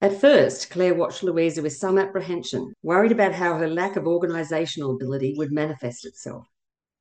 At first, Clare watched Louisa with some apprehension, worried about how her lack of organisational ability would manifest itself.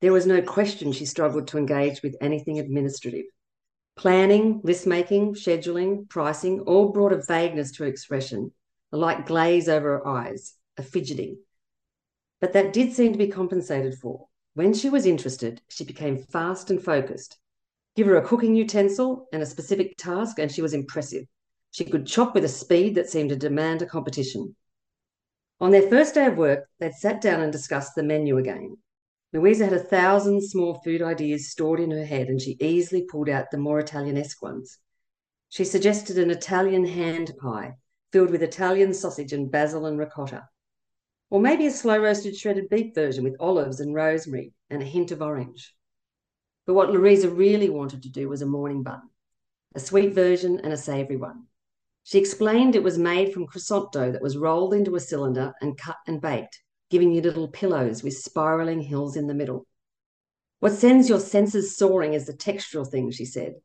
There was no question she struggled to engage with anything administrative. Planning, list making, scheduling, pricing all brought a vagueness to her expression, a light glaze over her eyes, a fidgeting. But that did seem to be compensated for. When she was interested, she became fast and focused, Give her a cooking utensil and a specific task, and she was impressive. She could chop with a speed that seemed to demand a competition. On their first day of work, they'd sat down and discussed the menu again. Louisa had a thousand small food ideas stored in her head, and she easily pulled out the more Italianesque ones. She suggested an Italian hand pie filled with Italian sausage and basil and ricotta. Or maybe a slow roasted shredded beef version with olives and rosemary and a hint of orange. But what Louisa really wanted to do was a morning bun, a sweet version and a savoury one. She explained it was made from croissant dough that was rolled into a cylinder and cut and baked, giving you little pillows with spiralling hills in the middle. What sends your senses soaring is the textural thing, she said.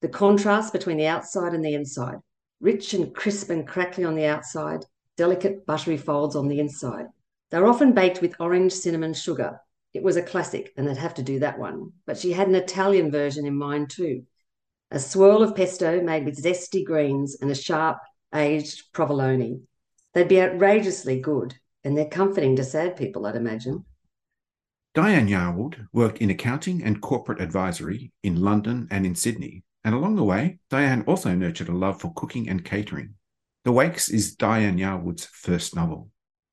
The contrast between the outside and the inside, rich and crisp and crackly on the outside, delicate buttery folds on the inside. They're often baked with orange cinnamon sugar, it was a classic and they'd have to do that one. But she had an Italian version in mind too a swirl of pesto made with zesty greens and a sharp aged provolone. They'd be outrageously good and they're comforting to sad people, I'd imagine. Dianne Yarwood worked in accounting and corporate advisory in London and in Sydney. And along the way, Dianne also nurtured a love for cooking and catering. The Wakes is Dianne Yarwood's first novel.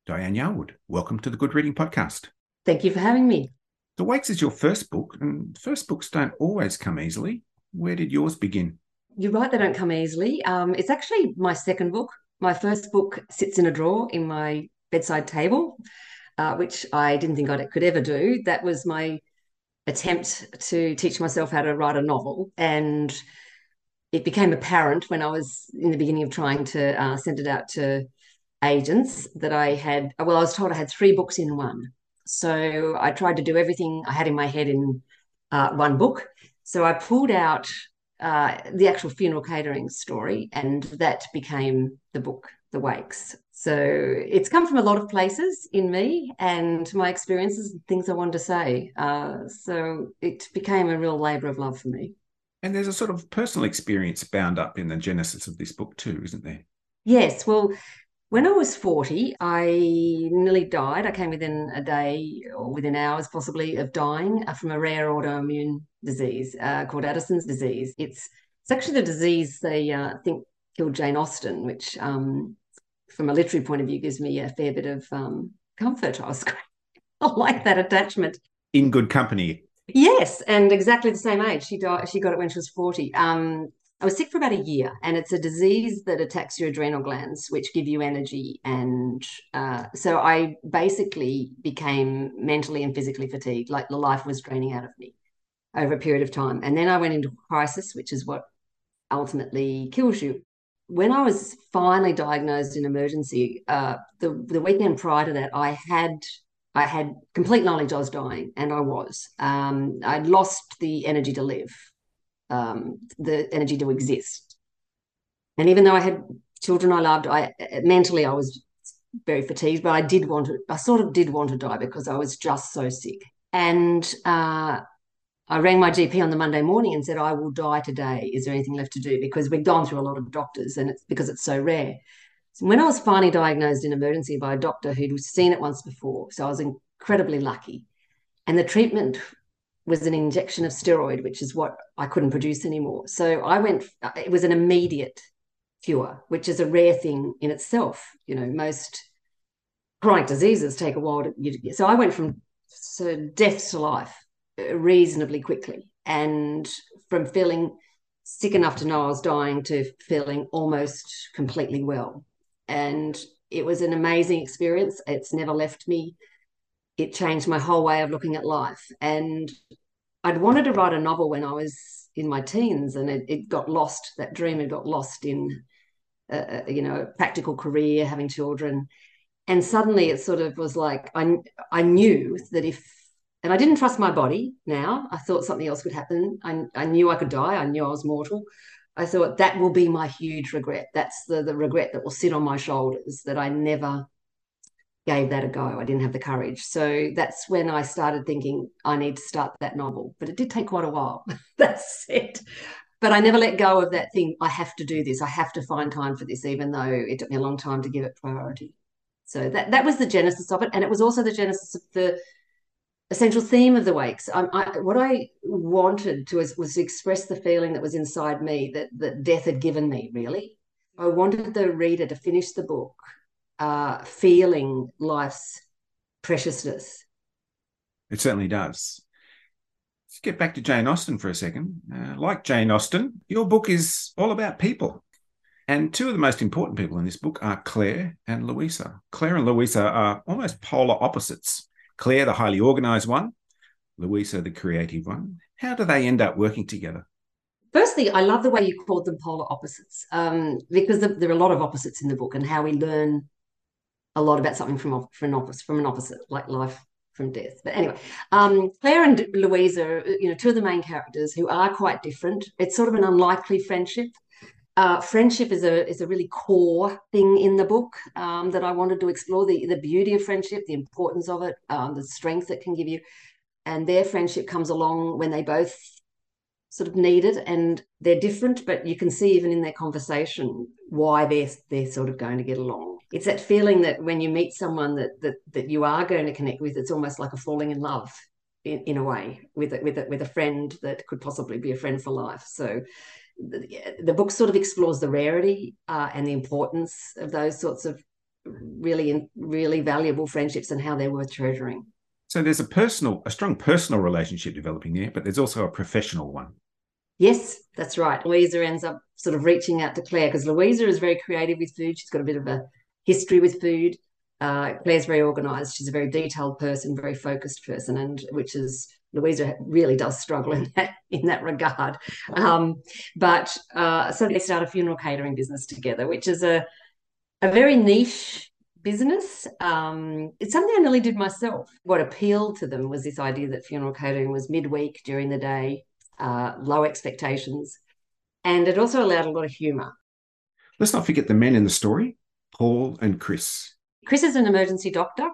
Dianne Yarwood, welcome to the Good Reading Podcast. Thank you for having me. The Wakes is your first book, and first books don't always come easily. Where did yours begin? You're right, they don't come easily. Um, it's actually my second book. My first book sits in a drawer in my bedside table, uh, which I didn't think I could ever do. That was my attempt to teach myself how to write a novel. And it became apparent when I was in the beginning of trying to uh, send it out to agents that I had, well, I was told I had three books in one. So I tried to do everything I had in my head in uh, one book. So I pulled out uh, the actual funeral catering story, and that became the book, The Wakes. So it's come from a lot of places in me and my experiences and things I wanted to say. Uh, so it became a real labour of love for me. And there's a sort of personal experience bound up in the genesis of this book too, isn't there? Yes. Well, when I was 40, I nearly died. I came within a day or within hours, possibly, of dying uh, from a rare autoimmune disease uh, called Addison's disease. It's it's actually the disease they uh, think killed Jane Austen, which, um, from a literary point of view, gives me a fair bit of um, comfort. I was I like that attachment. In good company. Yes, and exactly the same age. She died. She got it when she was forty. Um, I was sick for about a year, and it's a disease that attacks your adrenal glands, which give you energy. And uh, so I basically became mentally and physically fatigued, like the life was draining out of me over a period of time. And then I went into crisis, which is what ultimately kills you. When I was finally diagnosed in emergency, uh, the the weekend prior to that, I had I had complete knowledge I was dying, and I was. Um, I'd lost the energy to live um, the energy to exist. And even though I had children I loved, I mentally I was very fatigued, but I did want to, I sort of did want to die because I was just so sick. And uh, I rang my GP on the Monday morning and said, I will die today. Is there anything left to do? Because we'd gone through a lot of doctors and it's because it's so rare. So when I was finally diagnosed in emergency by a doctor who'd seen it once before, so I was incredibly lucky. And the treatment was an injection of steroid, which is what I couldn't produce anymore. So I went, it was an immediate cure, which is a rare thing in itself. You know, most chronic diseases take a while to, so I went from so death to life uh, reasonably quickly. And from feeling sick enough to know I was dying to feeling almost completely well. And it was an amazing experience. It's never left me. It changed my whole way of looking at life. And I'd wanted to write a novel when I was in my teens, and it, it got lost. That dream had got lost in, uh, you know, a practical career, having children, and suddenly it sort of was like I I knew that if and I didn't trust my body now. I thought something else could happen. I, I knew I could die. I knew I was mortal. I thought that will be my huge regret. That's the, the regret that will sit on my shoulders that I never gave that a go. I didn't have the courage. So that's when I started thinking I need to start that novel. But it did take quite a while. that's it. But I never let go of that thing. I have to do this. I have to find time for this, even though it took me a long time to give it priority. So that that was the genesis of it, and it was also the genesis of the essential theme of the wakes. I, I, what I wanted to was, was to express the feeling that was inside me that that death had given me. Really, I wanted the reader to finish the book uh, feeling life's preciousness. It certainly does. Let's get back to Jane Austen for a second. Uh, like Jane Austen, your book is all about people. And two of the most important people in this book are Clare and Louisa. Clare and Louisa are almost polar opposites. Clare, the highly organized one, Louisa, the creative one. How do they end up working together? Firstly, I love the way you called them polar opposites um, because there are a lot of opposites in the book and how we learn a lot about something from, from an opposite, from an opposite, like life from death. But anyway, um, Clare and Louisa, you know, two of the main characters who are quite different. It's sort of an unlikely friendship. Uh, friendship is a is a really core thing in the book um, that I wanted to explore the the beauty of friendship, the importance of it, um, the strength it can give you, and their friendship comes along when they both sort of need it, and they're different, but you can see even in their conversation why they're they're sort of going to get along. It's that feeling that when you meet someone that that that you are going to connect with, it's almost like a falling in love in, in a way with a, with a, with a friend that could possibly be a friend for life. So the, the book sort of explores the rarity uh, and the importance of those sorts of really really valuable friendships and how they're worth treasuring. So there's a personal, a strong personal relationship developing there, but there's also a professional one. Yes, that's right. Louisa ends up sort of reaching out to Clare because Louisa is very creative with food. She's got a bit of a history with food. Uh, Clare's very organized. She's a very detailed person, very focused person, and which is Louisa really does struggle in that in that regard. Um, but uh, so they start a funeral catering business together, which is a a very niche business. Um, it's something I nearly did myself. What appealed to them was this idea that funeral catering was midweek during the day, uh, low expectations, and it also allowed a lot of humour. Let's not forget the men in the story, Paul and Chris. Chris is an emergency doctor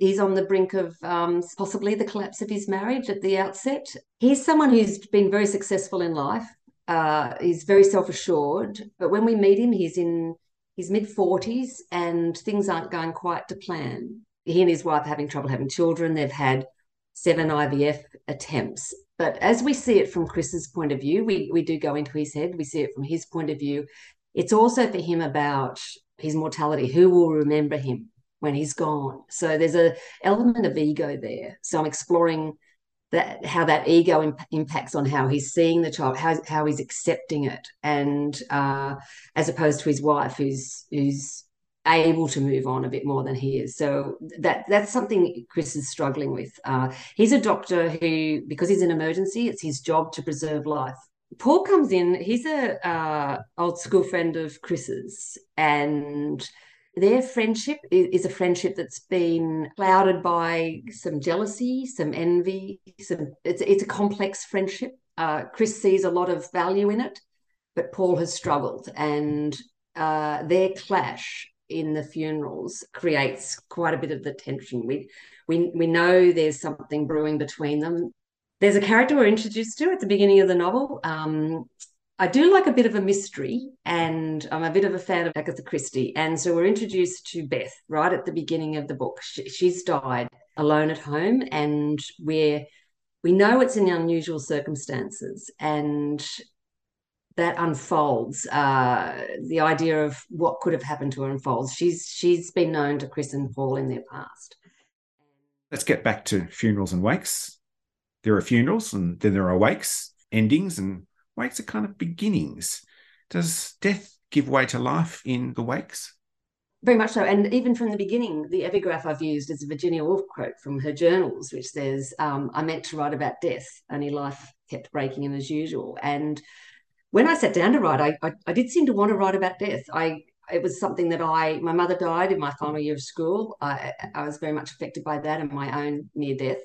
he's on the brink of um, possibly the collapse of his marriage at the outset. He's someone who's been very successful in life. Uh, he's very self-assured, but when we meet him, he's in his mid 40s and things aren't going quite to plan. He and his wife are having trouble having children. They've had seven IVF attempts. But as we see it from Chris's point of view, we, we do go into his head, we see it from his point of view. It's also for him about his mortality. Who will remember him? when he's gone. So there's a element of ego there. So I'm exploring that how that ego imp- impacts on how he's seeing the child, how how he's accepting it, and uh, as opposed to his wife, who's who's able to move on a bit more than he is. So that that's something Chris is struggling with. Uh, he's a doctor who, because he's an emergency, it's his job to preserve life. Paul comes in. He's a uh, old school friend of Chris's, and their friendship is a friendship that's been clouded by some jealousy, some envy, some it's it's a complex friendship. Uh, Chris sees a lot of value in it, but Paul has struggled, and uh, their clash in the funerals creates quite a bit of the tension. We we we know there's something brewing between them. There's a character we're introduced to at the beginning of the novel. Um, I do like a bit of a mystery, and I'm a bit of a fan of Agatha Christie. And so we're introduced to Beth right at the beginning of the book. She, she's died alone at home, and we're we know it's in unusual circumstances, and that unfolds. Uh, the idea of what could have happened to her unfolds. She's she's been known to Chris and Paul in their past. Let's get back to funerals and wakes. There are funerals, and then there are wakes, endings, and wakes are kind of beginnings. Does death give way to life in the wakes? very much so. And even from the beginning, the epigraph I've used is a Virginia Woolf quote from her journals, which says, um, I meant to write about death, only life kept breaking in as usual. And when I sat down to write, I, I, I did seem to want to write about death. I it was something that I, my mother died in my final year of school. I, I was very much affected by that and my own near death.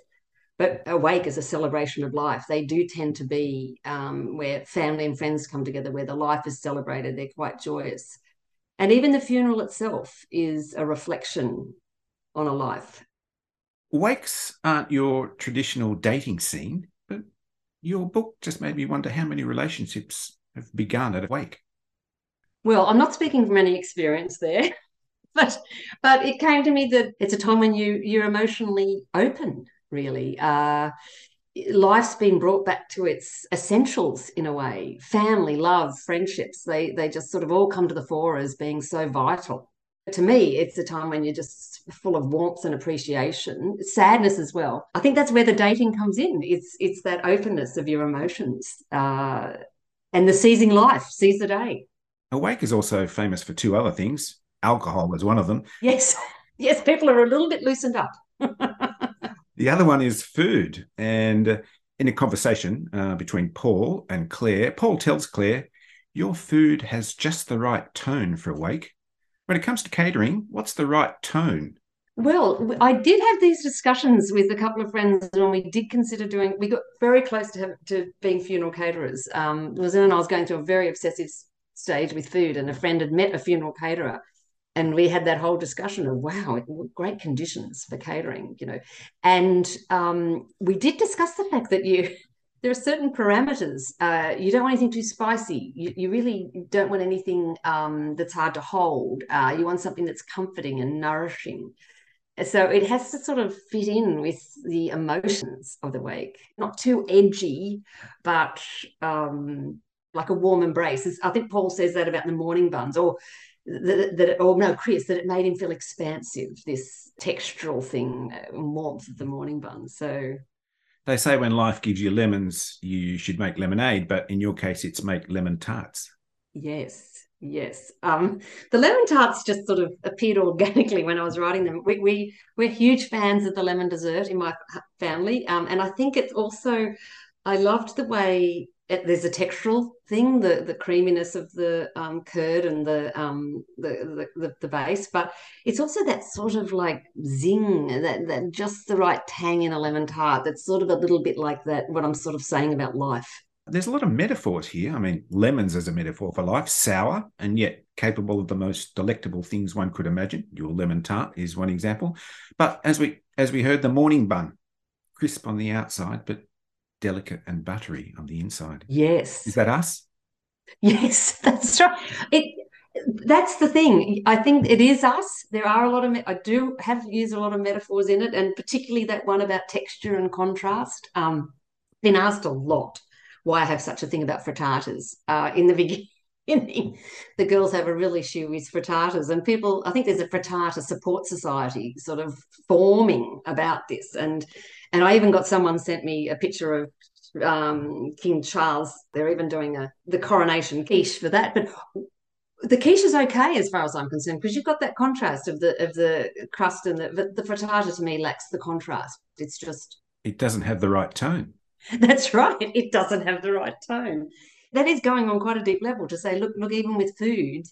But Awake is a celebration of life. They do tend to be um, where family and friends come together, where the life is celebrated. They're quite joyous. And even the funeral itself is a reflection on a life. Wakes aren't your traditional dating scene, but your book just made me wonder how many relationships have begun at a wake. Well, I'm not speaking from any experience there, but but it came to me that it's a time when you you're emotionally open, really. Uh, life's been brought back to its essentials in a way. Family love friendships they they just sort of all come to the fore as being so vital. To me it's a time when you're just full of warmth and appreciation. Sadness as well. I think that's where the dating comes in. It's it's that openness of your emotions uh, and the seizing life seize the day. Awake is also famous for two other things. Alcohol is one of them. Yes. Yes people are a little bit loosened up The other one is food. And uh, in a conversation uh, between Paul and Clare, Paul tells Clare, Your food has just the right tone for a wake. When it comes to catering, what's the right tone? Well, I did have these discussions with a couple of friends when we did consider doing. We got very close to have, to being funeral caterers. Um, was when I was going through a very obsessive stage with food, and a friend had met a funeral caterer, and we had that whole discussion of wow great conditions for catering you know. And um, we did discuss the fact that you there are certain parameters uh, you don't want anything too spicy. You, you really don't want anything um, that's hard to hold. Uh, you want something that's comforting and nourishing. So it has to sort of fit in with the emotions of the wake not too edgy but um, like a warm embrace. I think paul says that about the morning buns or that, that or no, Chris, that it made him feel expansive, this textural thing, uh, warmth of the morning bun. So they say when life gives you lemons, you should make lemonade, but in your case, it's make lemon tarts. Yes, yes. Um, the lemon tarts just sort of appeared organically when I was writing them. We, we we're huge fans of the lemon dessert in my family, um, and I think it's also I loved the way it, there's a textural thing, the the creaminess of the um, curd and the, um, the, the, the base, but it's also that sort of like zing, that that just the right tang in a lemon tart. That's sort of a little bit like that. What I'm sort of saying about life. There's a lot of metaphors here. I mean, lemons as a metaphor for life, sour and yet capable of the most delectable things one could imagine. Your lemon tart is one example. But as we as we heard, the morning bun, crisp on the outside, but delicate and buttery on the inside. Yes. Is that us? Yes, that's right. It that's the thing. I think it is us. There are a lot of I do have used a lot of metaphors in it, and particularly that one about texture and contrast. Um, been asked a lot why I have such a thing about frittatas. Uh, in the beginning, the girls have a real issue with frittatas, and people. I think there's a frittata support society sort of forming about this, and and I even got someone sent me a picture of um, King Charles. They're even doing a the coronation quiche for that. But the quiche is okay as far as I'm concerned because you've got that contrast of the of the crust and the the frittata to me lacks the contrast. It's just it doesn't have the right tone. That's right. It doesn't have the right tone. That is going on quite a deep level to say, look, look, even with food,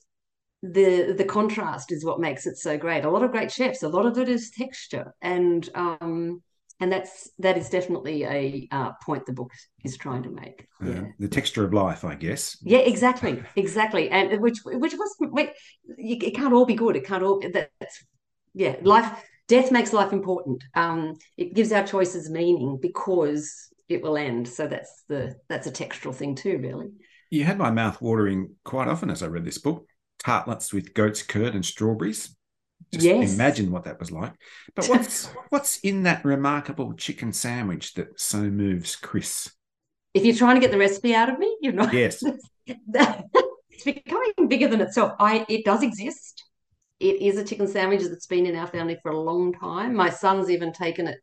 the the contrast is what makes it so great. A lot of great chefs, a lot of it is texture, and um, and that's that is definitely a uh, point the book is trying to make. Uh, yeah, the texture of life, I guess. Yeah, exactly, exactly, and which which was wait, it can't all be good. It can't all. That's yeah, life. Death makes life important. Um, it gives our choices meaning because it will end. So that's the that's a textural thing too, really. You had my mouth watering quite often as I read this book. Tartlets with goat's curd and strawberries. Just yes. imagine what that was like. But what's what's in that remarkable chicken sandwich that so moves Chris? If you're trying to get the recipe out of me, you're not. Yes. it's becoming bigger than itself. I it does exist. It is a chicken sandwich that's been in our family for a long time. My son's even taken it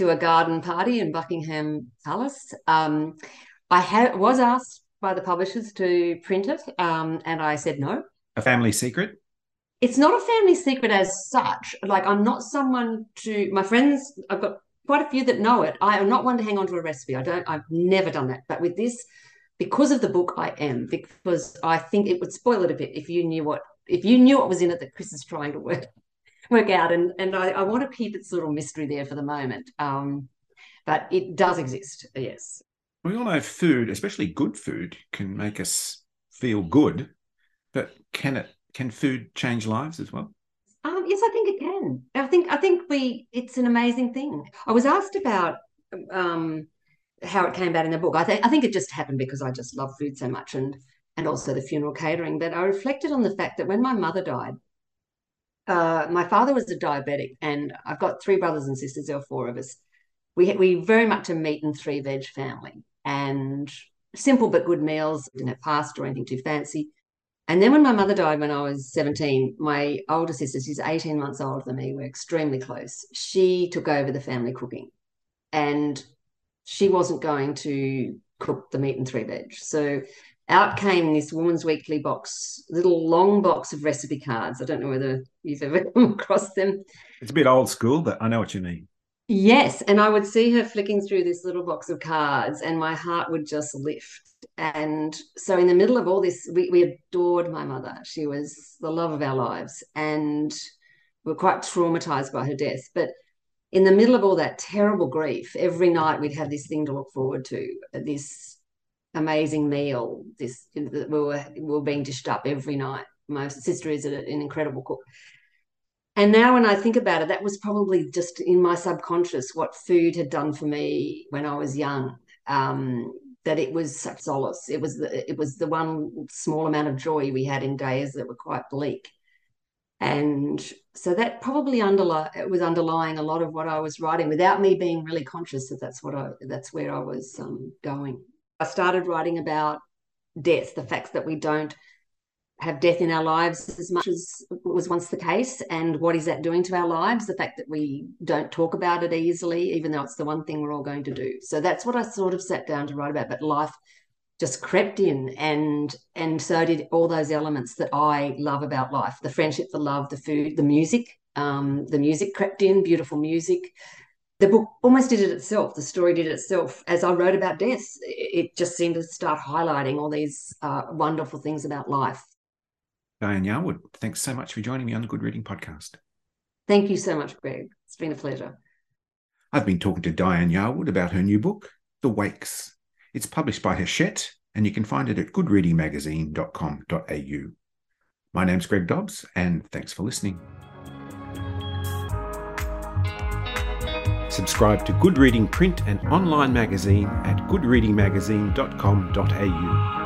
to a garden party in Buckingham Palace. Um, I ha- was asked by the publishers to print it, um, and I said no. A family secret? it's not a family secret as such. Like I'm not someone to my friends. I've got quite a few that know it. I am not one to hang on to a recipe. I don't. I've never done that. But with this, because of the book, I am because I think it would spoil it a bit if you knew what if you knew what was in it that Chris is trying to work work out. And and I, I want to keep its little mystery there for the moment. Um, but it does exist. Yes. We all know food, especially good food, can make us feel good. But can it can food change lives as well? Um, yes, I think it can. I think I think we it's an amazing thing. I was asked about um, how it came about in the book. I think I think it just happened because I just love food so much and and also the funeral catering. But I reflected on the fact that when my mother died, uh, my father was a diabetic, and I've got three brothers and sisters. There are four of us. We we very much a meat and three veg family, and simple but good meals. Didn't have pasta or anything too fancy. And then when my mother died when I was 17, my older sister, she's 18 months older than me, we're extremely close. She took over the family cooking and she wasn't going to cook the meat and three veg. So out came this Woman's Weekly box, little long box of recipe cards. I don't know whether you've ever come across them. It's a bit old school, but I know what you mean. Yes. And I would see her flicking through this little box of cards, and my heart would just lift. And so, in the middle of all this, we, we adored my mother. She was the love of our lives, and we're quite traumatized by her death. But in the middle of all that terrible grief, every night we'd have this thing to look forward to this amazing meal. This we were, we were being dished up every night. My sister is an incredible cook and now when I think about it, that was probably just in my subconscious what food had done for me when I was young. Um, that it was such solace. It was the it was the one small amount of joy we had in days that were quite bleak. And so that probably underlie it was underlying a lot of what I was writing without me being really conscious that that's what I that's where I was um, going. I started writing about death, the facts that we don't have death in our lives as much as was once the case and what is that doing to our lives? The fact that we don't talk about it easily even though it's the one thing we're all going to do. So that's what i sort of sat down to write about but life just crept in and and so did all those elements that i love about life. The friendship the love the food the music um, the music crept in beautiful music the book almost did it itself the story did it itself as i wrote about death it just seemed to start highlighting all these uh, wonderful things about life Dianne Yarwood, thanks so much for joining me on the Good Reading Podcast. Thank you so much, Greg. It's been a pleasure. I've been talking to Dianne Yarwood about her new book, The Wakes. It's published by Hachette, and you can find it at goodreadingmagazine.com.au. My name's Greg Dobbs, and thanks for listening. Subscribe to Good Reading print and online magazine at goodreadingmagazine.com.au.